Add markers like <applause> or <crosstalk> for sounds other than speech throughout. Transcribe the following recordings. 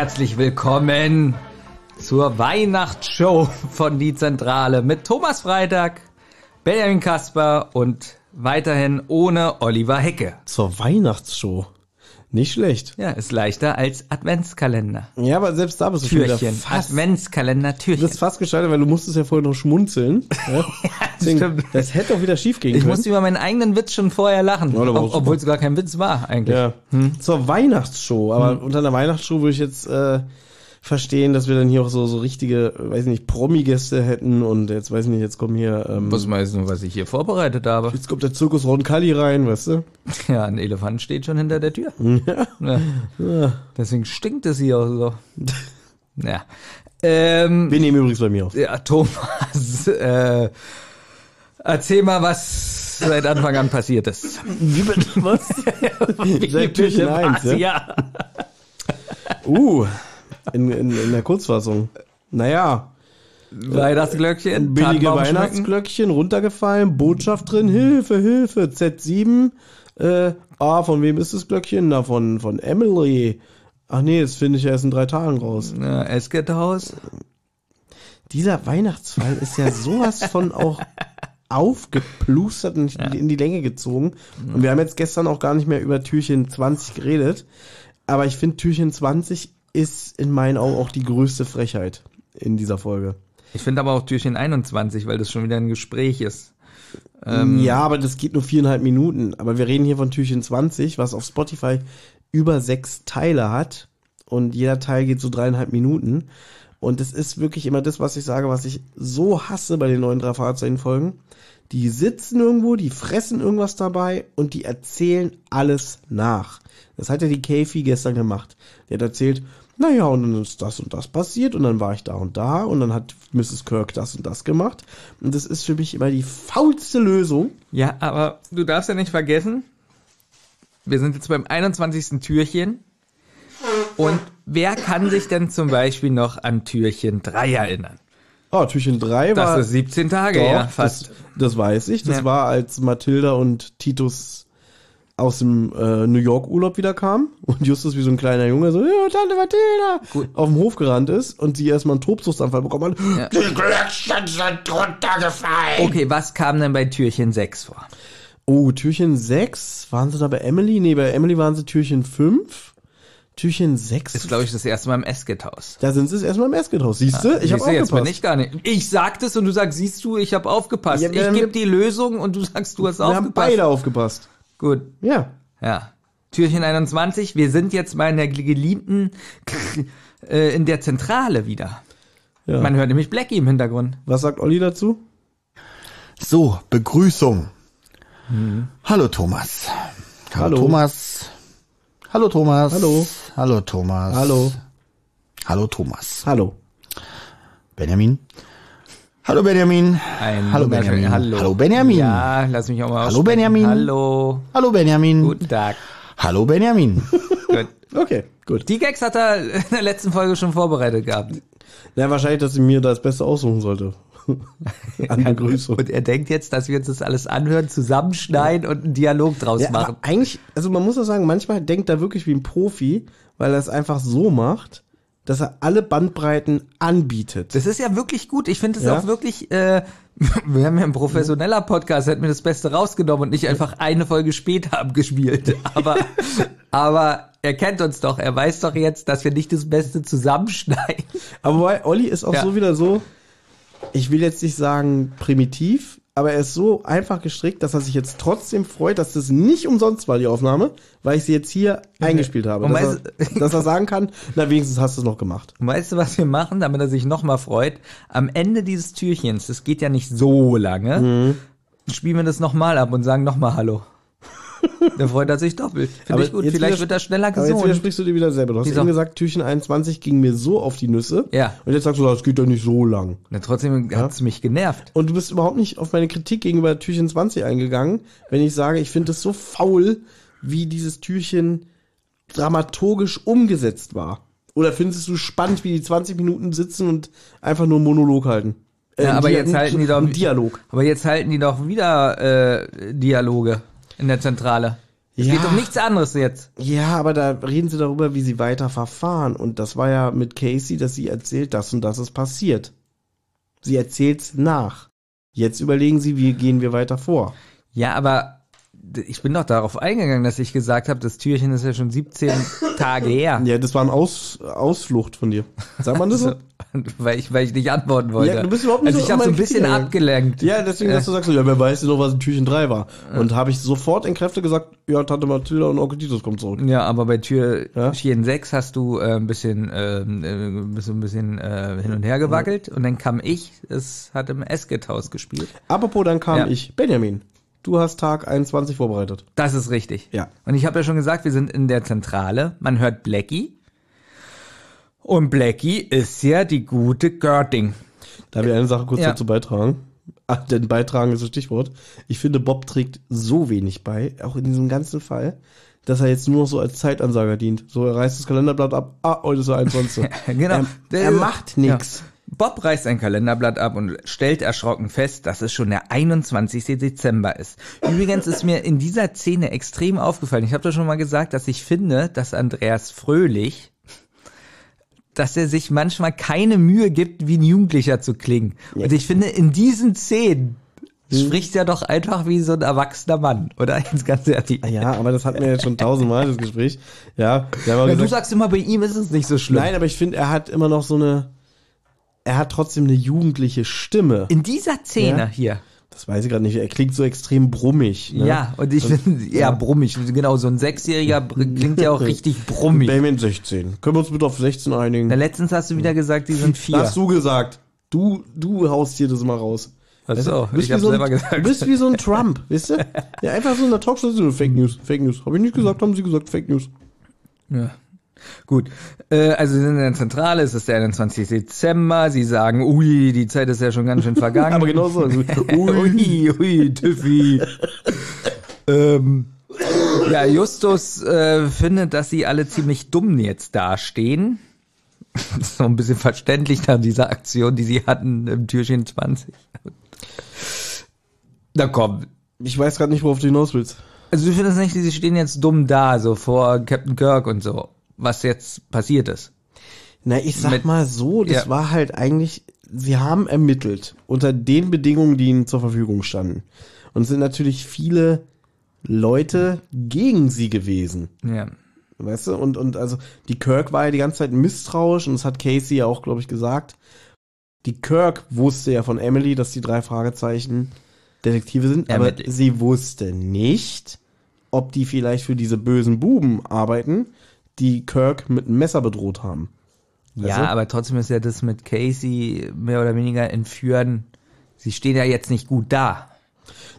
Herzlich willkommen zur Weihnachtsshow von Die Zentrale mit Thomas Freitag, Benjamin Kasper und weiterhin ohne Oliver Hecke. Zur Weihnachtsshow. Nicht schlecht. Ja, ist leichter als Adventskalender. Ja, aber selbst da bist du schon wieder Türchen. fast, Adventskalender du Türchen. bist fast gescheitert, weil du musstest ja vorher noch schmunzeln. <laughs> Ja? Deswegen, stimmt. das hätte auch wieder schief gehen Ich können. musste über meinen eigenen Witz schon vorher lachen, Ja, ob, obwohl es gar kein Witz war eigentlich. ja. Zur Weihnachtsshow. Aber Hm. unter einer Weihnachtsshow würde ich jetzt äh, verstehen, dass wir dann hier auch so, so richtige, weiß nicht, Promi-Gäste hätten und jetzt weiß ich nicht, jetzt kommen hier, ähm, Was meinst du, was ich hier vorbereitet habe? jetzt kommt der Zirkus Roncalli rein, weißt du? <laughs> Ja, ein Elefant steht schon hinter der Tür. Ja. Ja. Deswegen stinkt es hier auch so. <laughs> Ja. Ähm, Wir nehmen übrigens bei mir auf. Ja, Thomas, äh, erzähl mal, was seit Anfang an passiert ist. Wie <laughs> bitte was? Seit Türchen bitte eins, was? ja? ja. Uh, in, in, in der Kurzfassung. Naja, Weihnachtsglöckchen, billige. Weihnachtsglöckchen runtergefallen, Botschaft drin, Hilfe, Hilfe, Z7. Äh, ah, von wem ist das Glöckchen? Na, von, von Emily. Ach nee, das finde ich erst in drei Tagen raus. Ja, Eskethaus. Dieser Weihnachtsfall ist ja sowas von auch aufgeplustert und in die Länge gezogen. Und wir haben jetzt gestern auch gar nicht mehr über Türchen 20 geredet. Aber ich finde, Türchen 20 ist in meinen Augen auch die größte Frechheit in dieser Folge. Ich finde aber auch Türchen 21, weil das schon wieder ein Gespräch ist. Ähm, ja, aber das geht nur viereinhalb Minuten. Aber wir reden hier von Türchen 20, was auf Spotify über sechs Teile hat. Und jeder Teil geht so dreieinhalb Minuten. Und es ist wirklich immer das, was ich sage, was ich so hasse bei den neuen drei Fahrzeugen-Folgen. Die sitzen irgendwo, die fressen irgendwas dabei und die erzählen alles nach. Das hat ja die Kathy gestern gemacht. Die hat erzählt, naja, und dann ist das und das passiert und dann war ich da und da und dann hat Mrs. Kirk das und das gemacht. Und das ist für mich immer die faulste Lösung. Ja, aber du darfst ja nicht vergessen, wir sind jetzt beim 21. Türchen. Und wer kann sich denn zum Beispiel noch an Türchen 3 erinnern? Ah, Türchen 3 war. Das ist 17 Tage, doch, ja, fast. Das, das weiß ich. Das Ja. war, als Mathilda und Titus aus dem äh, New York Urlaub wieder kamen und Justus wie so ein kleiner Junge so, ja, Tante Mathilda, Gut. auf dem Hof gerannt ist und sie erstmal einen Tobsuchtsanfall bekommen hat. Ja. Die Glöckchen sind runtergefallen. Okay, was kam denn bei Türchen 6 vor? Oh, Türchen 6, waren sie da bei Emily? Nee, bei Emily waren sie Türchen 5. Türchen 6. Ist, glaube ich, das erste Mal im Eskethaus. da sind sie es erstmal im Esket-Haus. Siehst du? Ich habe Siehst du, jetzt bin aufgepasst. ich gar nicht. Ich sag das und du sagst, siehst du, ich habe aufgepasst. Ja, wir ich haben- gebe die Lösung und du sagst, du hast Wir haben aufgepasst. beide aufgepasst. Gut, Ja. ja. Türchen 21, wir sind jetzt mal in der geliebten, <laughs> äh, in der Zentrale wieder. ja. Man hört nämlich Blackie im Hintergrund. Was sagt Olli dazu? So, Begrüßung. Hallo Thomas. Hallo, Hallo. Thomas. Hallo Thomas. Hallo. Hallo Thomas. Hallo. Hallo Thomas. Hallo. Benjamin. Hallo Benjamin. Ein Hallo Benjamin. Hallo. Hallo Benjamin. Ja, lass mich auch mal Hallo aussprechen. Benjamin. Hallo. Hallo Benjamin. Guten Tag. Hallo Benjamin. <laughs> Gut. Okay, gut. Die Gags hat er <laughs> in der letzten Folge schon vorbereitet gehabt. Na, wahrscheinlich, dass ich mir das Beste aussuchen sollte. <laughs> An Begrüßung. Und er denkt jetzt, dass wir uns das alles anhören, zusammenschneiden und einen Dialog draus Ja, machen. eigentlich, also man muss auch sagen, manchmal denkt er wirklich wie ein Profi, weil er es einfach so macht, dass er alle Bandbreiten anbietet. Das ist ja wirklich gut. Ich finde es Ja? auch wirklich, äh, <laughs> wir haben ja ein professioneller Podcast, hätten wir das Beste rausgenommen und nicht einfach eine Folge später abgespielt. <laughs> Aber, aber er kennt uns doch. Er weiß doch jetzt, dass wir nicht das Beste zusammenschneiden. Aber wobei, Olli ist auch Ja. so wieder so, ich will jetzt nicht sagen primitiv, aber er ist so einfach gestrickt, dass er sich jetzt trotzdem freut, dass das nicht umsonst war, die Aufnahme, weil ich sie jetzt hier eingespielt habe. Und Dass weißt- er, dass er sagen kann, na wenigstens hast du es noch gemacht. Und weißt du, was wir machen, damit er sich nochmal freut? Am Ende dieses Türchens, das geht ja nicht so lange, Mhm. spielen wir das nochmal ab und sagen nochmal Hallo. Dann freut er sich doppelt. Finde ich gut. Vielleicht wird er schneller Aber jetzt gesund. widersprichst du dir wieder selber. Du hast Wieso? eben gesagt, Türchen 21 ging mir so auf die Nüsse. Ja. Und jetzt sagst du, das geht doch nicht so lang. Na, trotzdem hat's mich genervt. Und du bist überhaupt nicht auf meine Kritik gegenüber Türchen 20 eingegangen, wenn ich sage, ich finde es so faul, wie dieses Türchen dramaturgisch umgesetzt war. Oder findest du spannend, wie die 20 Minuten sitzen und einfach nur einen Monolog halten? Äh, Ja, ein aber jetzt halten die doch- Dialog. Aber jetzt halten die doch wieder äh, Dialoge in der Zentrale. Es Ja. geht um nichts anderes jetzt. Ja, aber da reden sie darüber, wie sie weiter verfahren. Und das war ja mit Casey, dass sie erzählt, das und das ist passiert. Sie erzählt's nach. Jetzt überlegen sie, wie gehen wir weiter vor. Ja, aber ich bin doch darauf eingegangen, dass ich gesagt habe, das Türchen ist ja schon 17 Tage her. Ja, das war ein Aus, Ausflucht von dir. Sagt man das so? <laughs> <laughs> weil ich, weil ich nicht antworten wollte. Ja, du bist überhaupt nicht also so ich habe so ein bisschen Kritik abgelenkt. Ja, deswegen, dass du sagst, ja, wer weiß noch, was in Türchen 3 war. Und habe ich sofort in Kräfte gesagt, ja, Tante Mathilda und Onkel Titus kommen zurück. Ja, aber bei Tür Ja? 6 hast du äh, ein bisschen, ähm, äh, bist du ein bisschen äh, hin und her gewackelt und dann kam ich, es hat im Esket-Haus gespielt. Apropos, dann kam Ja. ich. Benjamin, du hast Tag 21 vorbereitet. Das ist richtig. Ja. Und ich habe ja schon gesagt, wir sind in der Zentrale. Man hört Blackie. Und Blackie ist ja die gute Görding. Da habe ich eine Sache kurz Ja. dazu beitragen. Ach, denn beitragen ist das Stichwort. Ich finde, Bob trägt so wenig bei, auch in diesem ganzen Fall, dass er jetzt nur noch so als Zeitansager dient. So, er reißt das Kalenderblatt ab, ah, heute ist der 21. <laughs> Genau. Er, er macht nix. Bob reißt ein Kalenderblatt ab und stellt erschrocken fest, dass es schon der 21. Dezember ist. Übrigens ist mir in dieser Szene extrem aufgefallen. Ich habe da schon mal gesagt, dass ich finde, dass Andreas Fröhlich, dass er sich manchmal keine Mühe gibt, wie ein Jugendlicher zu klingen. Und ich finde, in diesen Szenen spricht er doch einfach wie so ein erwachsener Mann, oder? <laughs> Jetzt ganz ehrlich. Ja, aber das hatten wir jetzt schon tausendmal, das Gespräch. Ja, Ja, du gesagt, sagst immer, bei ihm ist es nicht so schlimm. nein, aber ich finde, er hat immer noch so eine, er hat trotzdem eine jugendliche Stimme. In dieser Szene Ja. hier. Das weiß ich gerade nicht, er klingt so extrem brummig. Ne? Ja, und ich finde, ja, brummig. Genau, so ein Sechsjähriger klingt ja auch <laughs> richtig brummig. Benjamin 16. Können wir uns bitte auf 16 einigen? Na, letztens hast du wieder gesagt, die sind vier. Hast du gesagt. Du, du haust hier das mal raus. Ach so, Du bist, ich wie hab's so ein, selber gesagt. du bist wie so ein Trump, <laughs> weißt du? Ja, einfach so in der Talkshow so Fake News, Fake News. Habe ich nicht gesagt, haben sie gesagt, Fake News. Ja. Gut, äh, also sie sind in der Zentrale, es ist der 21. Dezember, sie sagen, ui, die Zeit ist ja schon ganz schön vergangen. <laughs> Aber genau so. <laughs> Ui, ui, Tiffy. ähm, ja, Justus äh, findet, dass sie alle ziemlich dumm jetzt dastehen. Das ist noch ein bisschen verständlich nach dieser Aktion, die sie hatten im Türchen 20. Na komm. Ich weiß gerade nicht, worauf du hinaus willst. Also du findest nicht, sie stehen jetzt dumm da, so vor Captain Kirk und so, was jetzt passiert ist. Na, ich sag Mit- mal so, das Ja. war halt eigentlich, sie haben ermittelt unter den Bedingungen, die ihnen zur Verfügung standen. Und es sind natürlich viele Leute gegen sie gewesen. Ja. Weißt du? Und, und also die Kirk war ja die ganze Zeit misstrauisch und das hat Casey ja auch, glaube ich, gesagt. Die Kirk wusste ja von Emily, dass die drei Fragezeichen Detektive sind, aber sie wusste nicht, ob die vielleicht für diese bösen Buben arbeiten, die Kirk mit einem Messer bedroht haben. Ja, Also? aber trotzdem ist ja das mit Casey mehr oder weniger entführen. Sie stehen ja jetzt nicht gut da.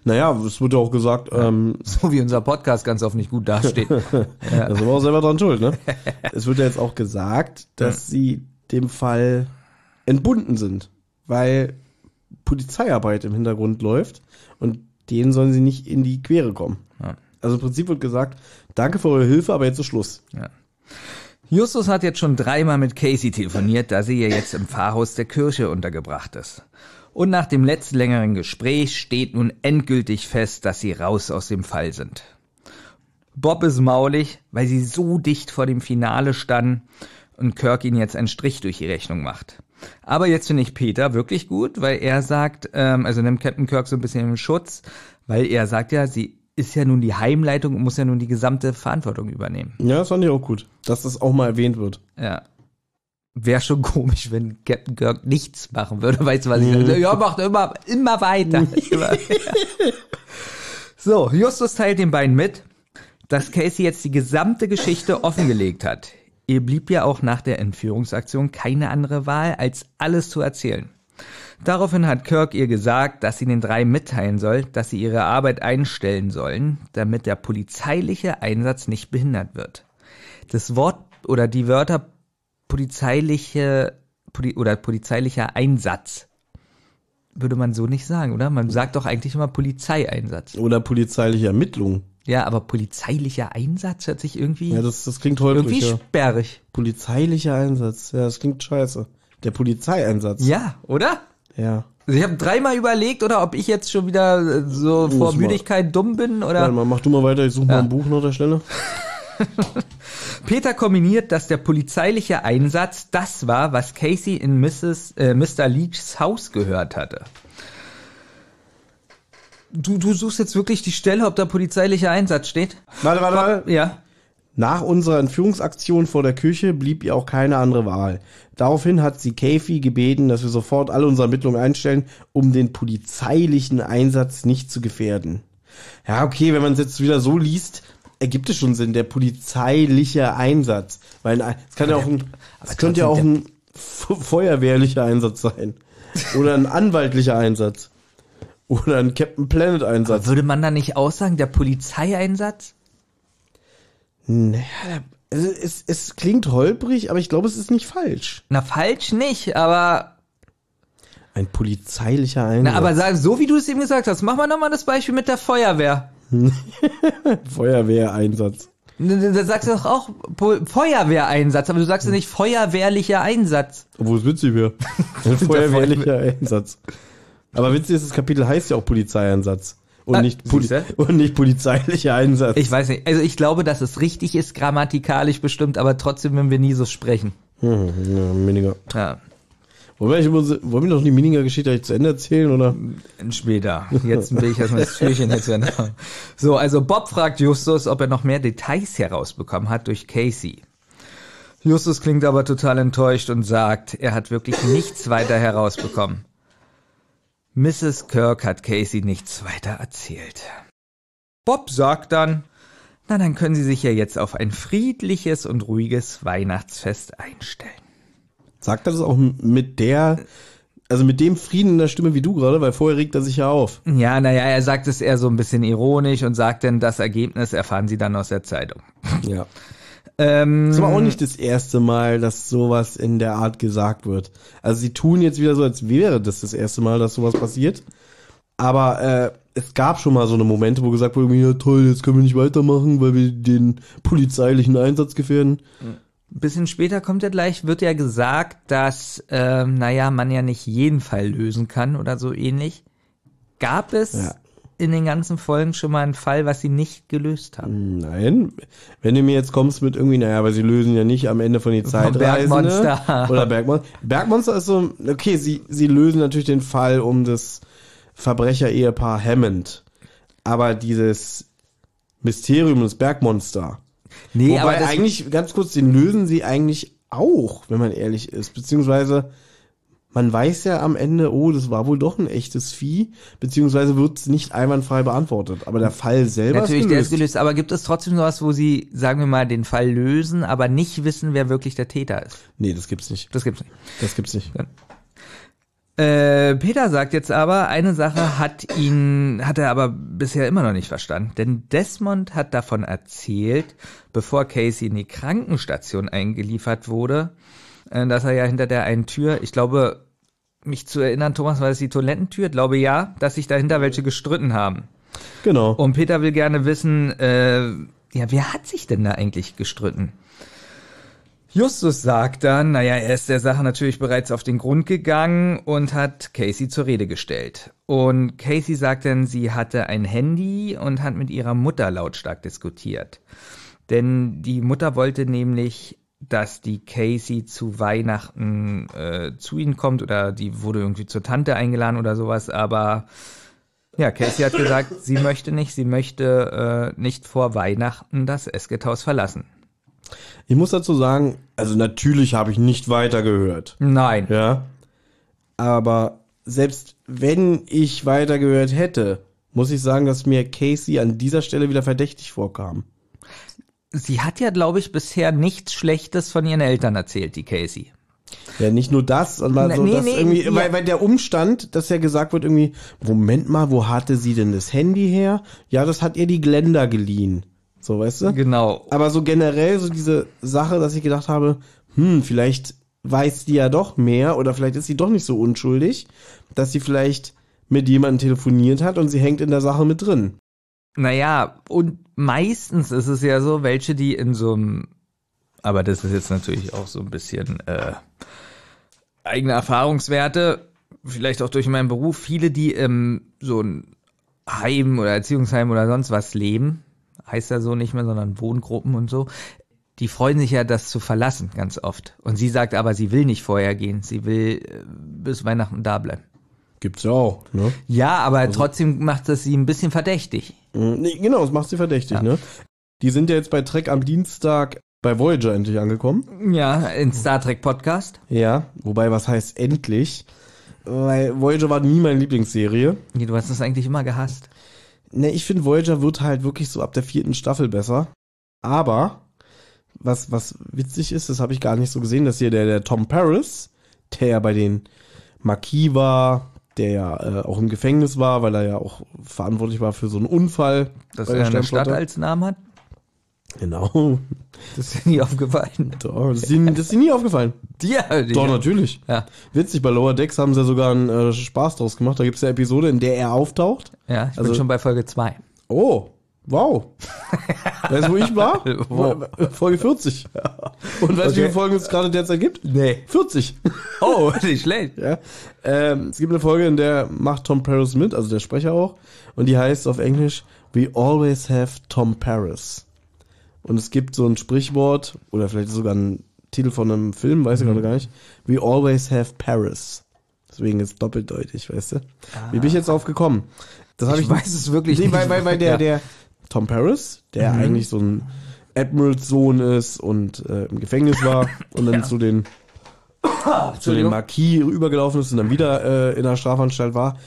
Naja, es wurde auch gesagt, ähm, <laughs> So wie unser Podcast ganz oft nicht gut dasteht. <laughs> da sind wir auch selber dran schuld, ne? <laughs> es wird ja jetzt auch gesagt, dass sie dem Fall entbunden sind, weil Polizeiarbeit im Hintergrund läuft und denen sollen sie nicht in die Quere kommen. Ja. Also im Prinzip wird gesagt, danke für eure Hilfe, aber jetzt ist Schluss. Justus hat jetzt schon dreimal mit Casey telefoniert, da sie ja jetzt im Pfarrhaus der Kirche untergebracht ist. Und nach dem letzten längeren Gespräch steht nun endgültig fest, dass sie raus aus dem Fall sind. Bob ist maulig, weil sie so dicht vor dem Finale standen und Kirk ihnen jetzt einen Strich durch die Rechnung macht. Aber jetzt finde ich Peter wirklich gut, weil er sagt, ähm, also nimmt Captain Kirk so ein bisschen in Schutz, weil er sagt ja, sie ist ja nun die Heimleitung und muss ja nun die gesamte Verantwortung übernehmen. Ja, das fand ich auch gut, dass das auch mal erwähnt wird. Ja. Wäre schon <laughs> komisch, wenn Captain Kirk nichts machen würde. Weißt du, was ich sage? Ja, macht immer, immer weiter. <laughs> So, Justus teilt den beiden mit, dass Casey jetzt die gesamte Geschichte offengelegt hat. Ihr blieb ja auch nach der Entführungsaktion keine andere Wahl, als alles zu erzählen. Daraufhin hat Kirk ihr gesagt, dass sie den drei mitteilen soll, dass sie ihre Arbeit einstellen sollen, damit der polizeiliche Einsatz nicht behindert wird. Das Wort oder die Wörter polizeiliche Poli oder polizeilicher Einsatz würde man so nicht sagen, oder? Man sagt doch eigentlich immer Polizeieinsatz. Oder polizeiliche Ermittlungen. Ja, aber polizeilicher Einsatz hört sich irgendwie Ja, das, das klingt holprig, irgendwie sperrig. Polizeilicher Einsatz. Ja, das klingt scheiße. Der Polizeieinsatz. Ja, oder? Ja. Also ich habe dreimal überlegt, oder ob ich jetzt schon wieder äh, so vor Muss mal. Müdigkeit dumm bin oder. Warte mal, mach du mal weiter, ich suche mal ein Buch noch der Stelle. <laughs> Peter kombiniert, dass der polizeiliche Einsatz das war, was Casey in Mrs., äh, Mr. Leachs Haus gehört hatte. Du, du suchst jetzt wirklich die Stelle, ob da polizeilicher Einsatz steht? Warte, warte, warte. Ja. Nach unserer Entführungsaktion vor der Küche blieb ihr auch keine andere Wahl. Daraufhin hat sie Kathy gebeten, dass wir sofort alle unsere Ermittlungen einstellen, um den polizeilichen Einsatz nicht zu gefährden. Ja, okay, wenn man es jetzt wieder so liest, ergibt es schon Sinn, der polizeiliche Einsatz. Weil es kann ja auch ein, es könnte ja auch ein fe- feuerwehrlicher Einsatz sein. Oder ein anwaltlicher Einsatz. Oder ein Captain Planet Einsatz. Würde man da nicht auch sagen, der Polizeieinsatz? Naja, es, es klingt holprig, aber ich glaube, es ist nicht falsch. Na, falsch nicht, aber, Ein polizeilicher Einsatz. na, aber sag, so wie du es eben gesagt hast, mach mal nochmal das Beispiel mit der Feuerwehr. <laughs> Feuerwehreinsatz. Da sagst du doch auch Po- Feuerwehreinsatz, aber du sagst ja nicht feuerwehrlicher Einsatz. Obwohl es witzig wäre. <laughs> Ein <laughs> feuerwehrlicher Einsatz. Aber witzig ist, das Kapitel heißt ja auch Polizeieinsatz. Und, Ah, nicht, und nicht polizeilicher Einsatz. Ich weiß nicht, also ich glaube, dass es richtig ist, grammatikalisch bestimmt, aber trotzdem würden wir nie so sprechen. Hm, ja, Mininger. Ja, Wollen wir, wollen wir noch die Mininger Geschichte eigentlich zu Ende erzählen, oder? später. Jetzt will ich erstmal das Türchen jetzt wieder. So, also Bob fragt Justus, ob er noch mehr Details herausbekommen hat durch Casey. Justus klingt aber total enttäuscht und sagt, er hat wirklich nichts weiter herausbekommen. Mrs. Kirk hat Casey nichts weiter erzählt. Bob sagt dann, na dann können Sie sich ja jetzt auf ein friedliches und ruhiges Weihnachtsfest einstellen. Sagt er das auch mit der, also mit dem Frieden in der Stimme wie du gerade, weil vorher regt er sich ja auf. Ja, naja, er sagt es eher so ein bisschen ironisch und sagt dann, das Ergebnis erfahren Sie dann aus der Zeitung. Ja. Ähm, Das aber auch nicht das erste Mal, dass sowas in der Art gesagt wird. Also sie tun jetzt wieder so, als wäre das das erste Mal, dass sowas passiert. Aber äh, es gab schon mal so eine Momente, wo gesagt wurde, ja toll, jetzt können wir nicht weitermachen, weil wir den polizeilichen Einsatz gefährden. bisschen später kommt ja gleich, wird ja gesagt, dass, ähm, naja, man ja nicht jeden Fall lösen kann oder so ähnlich. Gab es Ja. In den ganzen Folgen schon mal einen Fall, was sie nicht gelöst haben? Nein, wenn du mir jetzt kommst mit irgendwie, naja, aber sie lösen ja nicht am Ende von die Zeitreisende. Bergmonster. Oder Bergmonster. Bergmonster ist so, okay, sie, sie lösen natürlich den Fall um das Verbrecher-Ehepaar Hammond. Aber dieses Mysterium des Bergmonster. Nee, Wobei aber eigentlich, ganz kurz, den lösen sie eigentlich auch, wenn man ehrlich ist. Beziehungsweise, man weiß ja am Ende, oh, das war wohl doch ein echtes Vieh, beziehungsweise wird es nicht einwandfrei beantwortet. Aber der Fall selber natürlich, ist der gelöst. ist gelöst. Aber gibt es trotzdem sowas, wo sie, sagen wir mal, den Fall lösen, aber nicht wissen, wer wirklich der Täter ist? Nee, das gibt's nicht. Das gibt's nicht. Das gibt's nicht. Äh, Peter sagt jetzt aber, eine Sache hat ihn, hat er aber bisher immer noch nicht verstanden. Denn Desmond hat davon erzählt, bevor Casey in die Krankenstation eingeliefert wurde, äh, dass er ja hinter der einen Tür, ich glaube, mich zu erinnern, Thomas, war das die Toilettentür? Ich glaube ja, dass sich dahinter welche gestritten haben. Genau. Und Peter will gerne wissen, äh, ja, wer hat sich denn da eigentlich gestritten? Justus sagt dann, naja, er ist der Sache natürlich bereits auf den Grund gegangen und hat Casey zur Rede gestellt. Und Casey sagt dann, sie hatte ein Handy und hat mit ihrer Mutter lautstark diskutiert. Denn die Mutter wollte nämlich, dass die Casey zu Weihnachten äh, zu ihnen kommt oder die wurde irgendwie zur Tante eingeladen oder sowas, aber ja, Casey hat gesagt, <laughs> sie möchte nicht, sie möchte äh, nicht vor Weihnachten das Esket-Haus verlassen. Ich muss dazu sagen, also natürlich habe ich nicht weitergehört. Nein. Ja. Aber selbst wenn ich weitergehört hätte, muss ich sagen, dass mir Casey an dieser Stelle wieder verdächtig vorkam. Sie hat ja, glaube ich, bisher nichts Schlechtes von ihren Eltern erzählt, die Casey. Ja, nicht nur das, sondern Na, so, nee, dass nee, irgendwie, ja. weil, weil der Umstand, dass ja gesagt wird irgendwie, Moment mal, wo hatte sie denn das Handy her? Ja, das hat ihr die Glenda geliehen. So, weißt du? Genau. Aber so generell so diese Sache, dass ich gedacht habe, hm, vielleicht weiß die ja doch mehr oder vielleicht ist sie doch nicht so unschuldig, dass sie vielleicht mit jemandem telefoniert hat und sie hängt in der Sache mit drin. Naja, und meistens ist es ja so, welche, die in so einem, aber das ist jetzt natürlich auch so ein bisschen äh, eigene Erfahrungswerte, vielleicht auch durch meinen Beruf, viele, die ähm, so ein Heim oder Erziehungsheim oder sonst was leben, heißt ja so nicht mehr, sondern Wohngruppen und so, die freuen sich ja, das zu verlassen, ganz oft. Und sie sagt aber, sie will nicht vorher gehen, sie will äh, bis Weihnachten da bleiben. Gibt's ja auch, ne? Ja, aber trotzdem macht das sie ein bisschen verdächtig. Mhm, Nee, genau, das macht sie verdächtig, Ja. ne? Die sind ja jetzt bei Trek am Dienstag bei Voyager endlich angekommen. Ja, in Star Trek Podcast. Ja, wobei, was heißt endlich? Weil Voyager war nie meine Lieblingsserie. Nee, Du hast das eigentlich immer gehasst. Ne, ich finde Voyager wird halt wirklich so ab der vierten Staffel besser. Aber, was, was witzig ist, das habe ich gar nicht so gesehen, dass hier der, der Tom Paris, der ja bei den Marquis war, der ja äh, auch im Gefängnis war, weil er ja auch verantwortlich war für so einen Unfall. Dass er der eine Stadt als Namen hat. Genau. Das ist dir nie aufgefallen. <laughs> Doch, das ist, ihnen, das ist ihnen nie aufgefallen. Dir? Doch, natürlich. Ja. Witzig, bei Lower Decks haben sie ja sogar einen äh, Spaß draus gemacht. Da gibt es eine Episode, in der er auftaucht. Ja, ich Also- bin schon bei Folge 2. Oh, wow. weißt du, wo ich war? <laughs> Wo? Folge 40. Und weißt du, wie Okay. viele Folgen es gerade derzeit gibt? Nee. 40. <laughs> Oh, nicht schlecht. ja. ähm, es gibt eine Folge, in der macht Tom Paris mit, also der Sprecher auch. Und die heißt auf Englisch We always have Tom Paris. Und es gibt so ein Sprichwort, oder vielleicht sogar ein Titel von einem Film, weiß ich Mhm. gerade gar nicht. We always have Paris. Deswegen ist es doppeldeutig, weißt du? Wie bin ich jetzt drauf gekommen? Das hab Ich weiß es wirklich nee, nicht. Weil, weil, weil der, Ja. der Tom Paris, der Mhm. eigentlich so ein Admirals Sohn ist und äh, im Gefängnis war <laughs> und dann zu den zu den Entschuldigung. Marquis übergelaufen ist und dann wieder äh, in der Strafanstalt war,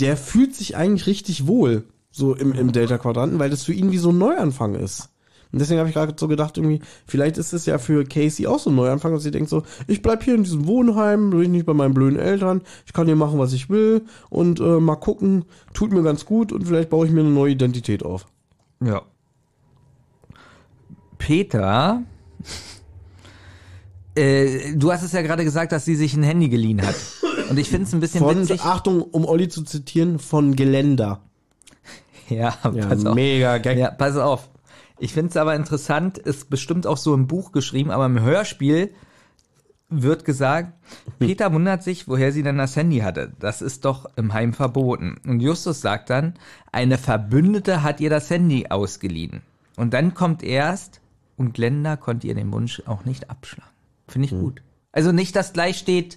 der fühlt sich eigentlich richtig wohl so im, im Delta-Quadranten, weil das für ihn wie so ein Neuanfang ist. Und deswegen habe ich gerade so gedacht, irgendwie, vielleicht ist es ja für Casey auch so ein Neuanfang, dass sie denkt so, ich bleib hier in diesem Wohnheim, bin ich nicht bei meinen blöden Eltern, ich kann hier machen, was ich will und äh, mal gucken, tut mir ganz gut und vielleicht baue ich mir eine neue Identität auf. Ja. Peter, <laughs> äh, du hast es ja gerade gesagt, dass sie sich ein Handy geliehen hat. Und ich finde es ein bisschen Von, witzig. Achtung, um Olli zu zitieren, von Geländer. <laughs> Ja, Ja, pass auf. mega Gag. Ja, pass auf. Ich finde es aber interessant, ist bestimmt auch so im Buch geschrieben, aber im Hörspiel wird gesagt, <laughs> Peter wundert sich, woher sie denn das Handy hatte. Das ist doch im Heim verboten. Und Justus sagt dann, eine Verbündete hat ihr das Handy ausgeliehen. Und dann kommt erst, und Glenda konnte ihr den Wunsch auch nicht abschlagen. Finde ich gut. Also nicht, dass gleich steht,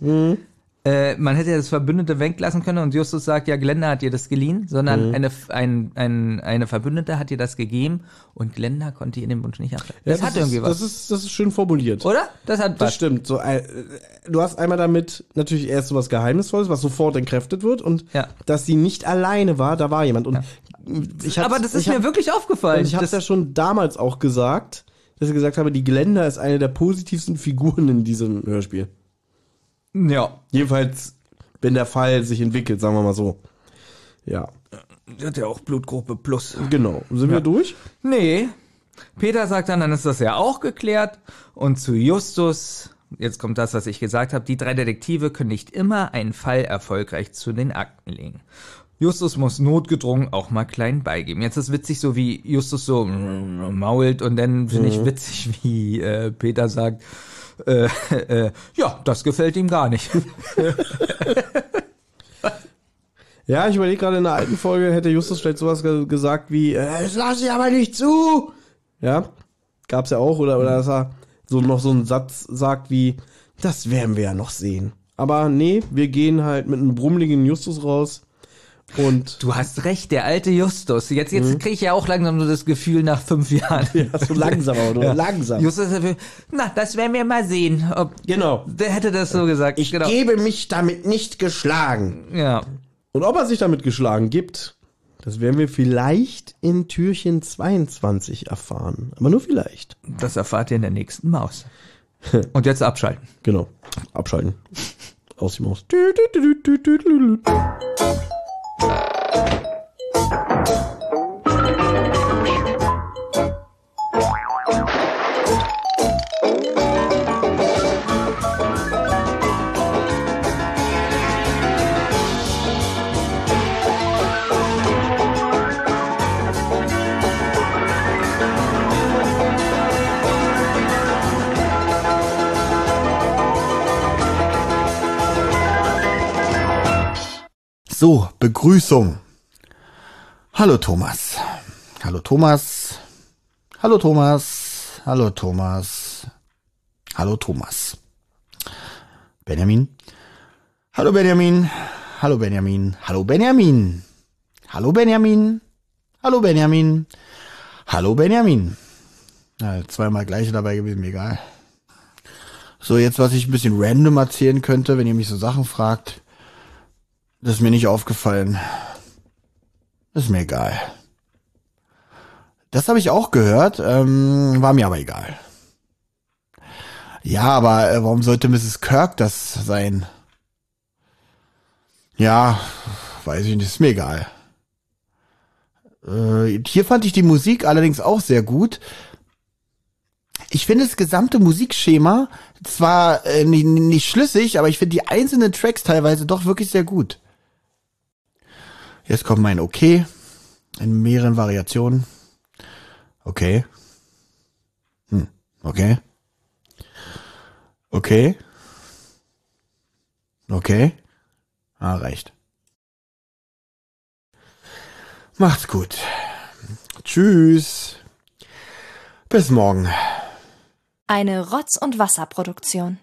äh, man hätte ja das Verbündete weglassen können und Justus sagt, ja, Glenda hat ihr das geliehen, sondern eine, ein, ein, eine Verbündete hat ihr das gegeben und Glenda konnte ihr den Wunsch nicht abschlagen. Das, Ja, hat irgendwie ist, was. Das ist, das ist schön formuliert. oder? Das hat Das was. stimmt. So, äh, du hast einmal damit natürlich erst so was Geheimnisvolles, was sofort entkräftet wird und Ja. dass sie nicht alleine war, da war jemand. Und ich hab's- Aber das ist ich hab, mir wirklich aufgefallen. ich habe das, ja schon damals auch gesagt, dass ich gesagt habe, die Glenda ist eine der positivsten Figuren in diesem Hörspiel. Ja. Jedenfalls, wenn der Fall sich entwickelt, sagen wir mal so. Ja, Die hat ja auch Blutgruppe plus. genau. Sind wir durch? Nee. Peter sagt dann, dann ist das ja auch geklärt. Und zu Justus, jetzt kommt das, was ich gesagt habe, die drei Detektive können nicht immer einen Fall erfolgreich zu den Akten legen. Justus muss notgedrungen auch mal klein beigeben. Jetzt ist witzig, so wie Justus so mault und dann finde ich witzig, wie äh, Peter sagt, äh, <laughs> äh, ja, das gefällt ihm gar nicht. <laughs> Ja, ich überlege gerade in der alten Folge, hätte Justus vielleicht sowas ge gesagt wie, äh, das lasse ich aber nicht zu. Ja, gab's ja auch, oder, oder dass er so noch so einen Satz sagt wie, das werden wir ja noch sehen. Aber nee, wir gehen halt mit einem brummeligen Justus raus und Du hast recht, der alte Justus. Jetzt, jetzt kriege ich ja auch langsam so das Gefühl nach fünf Jahren. ja, so <laughs> langsam, aber nur langsam. Justus, dafür, na, das werden wir mal sehen. Ob, Genau. der hätte das so gesagt. Ich genau. gebe mich damit nicht geschlagen. Ja. Und ob er sich damit geschlagen gibt, das werden wir vielleicht in Türchen 22 erfahren. Aber nur vielleicht. Das erfahrt ihr in der nächsten Maus. <laughs> Und jetzt abschalten. Genau. Abschalten. Aus die Maus. Thank you. So, Begrüßung. Hallo Thomas. Hallo Thomas. Hallo Thomas. Hallo Thomas. Hallo Thomas. Benjamin. Hallo Benjamin. Hallo Benjamin. Hallo Benjamin. Hallo Benjamin. Hallo Benjamin. Hallo Benjamin. Ja, zweimal gleiche dabei gewesen, egal. So, jetzt, was ich ein bisschen random erzählen könnte, wenn ihr mich so Sachen fragt, das ist mir nicht aufgefallen. Das ist mir egal. Das habe ich auch gehört, ähm, war mir aber egal. Ja, aber äh, warum sollte Mrs. Kirk das sein? Ja, weiß ich nicht, ist mir egal. Äh, hier fand ich die Musik allerdings auch sehr gut. Ich finde das gesamte Musikschema zwar äh, nicht, nicht schlüssig, aber ich finde die einzelnen Tracks teilweise doch wirklich sehr gut. Jetzt kommt mein Okay in mehreren Variationen. Okay. Hm, okay. Okay. Okay. Ah, reicht. Macht's gut. Tschüss. Bis morgen. Eine Rotz- und Wasserproduktion.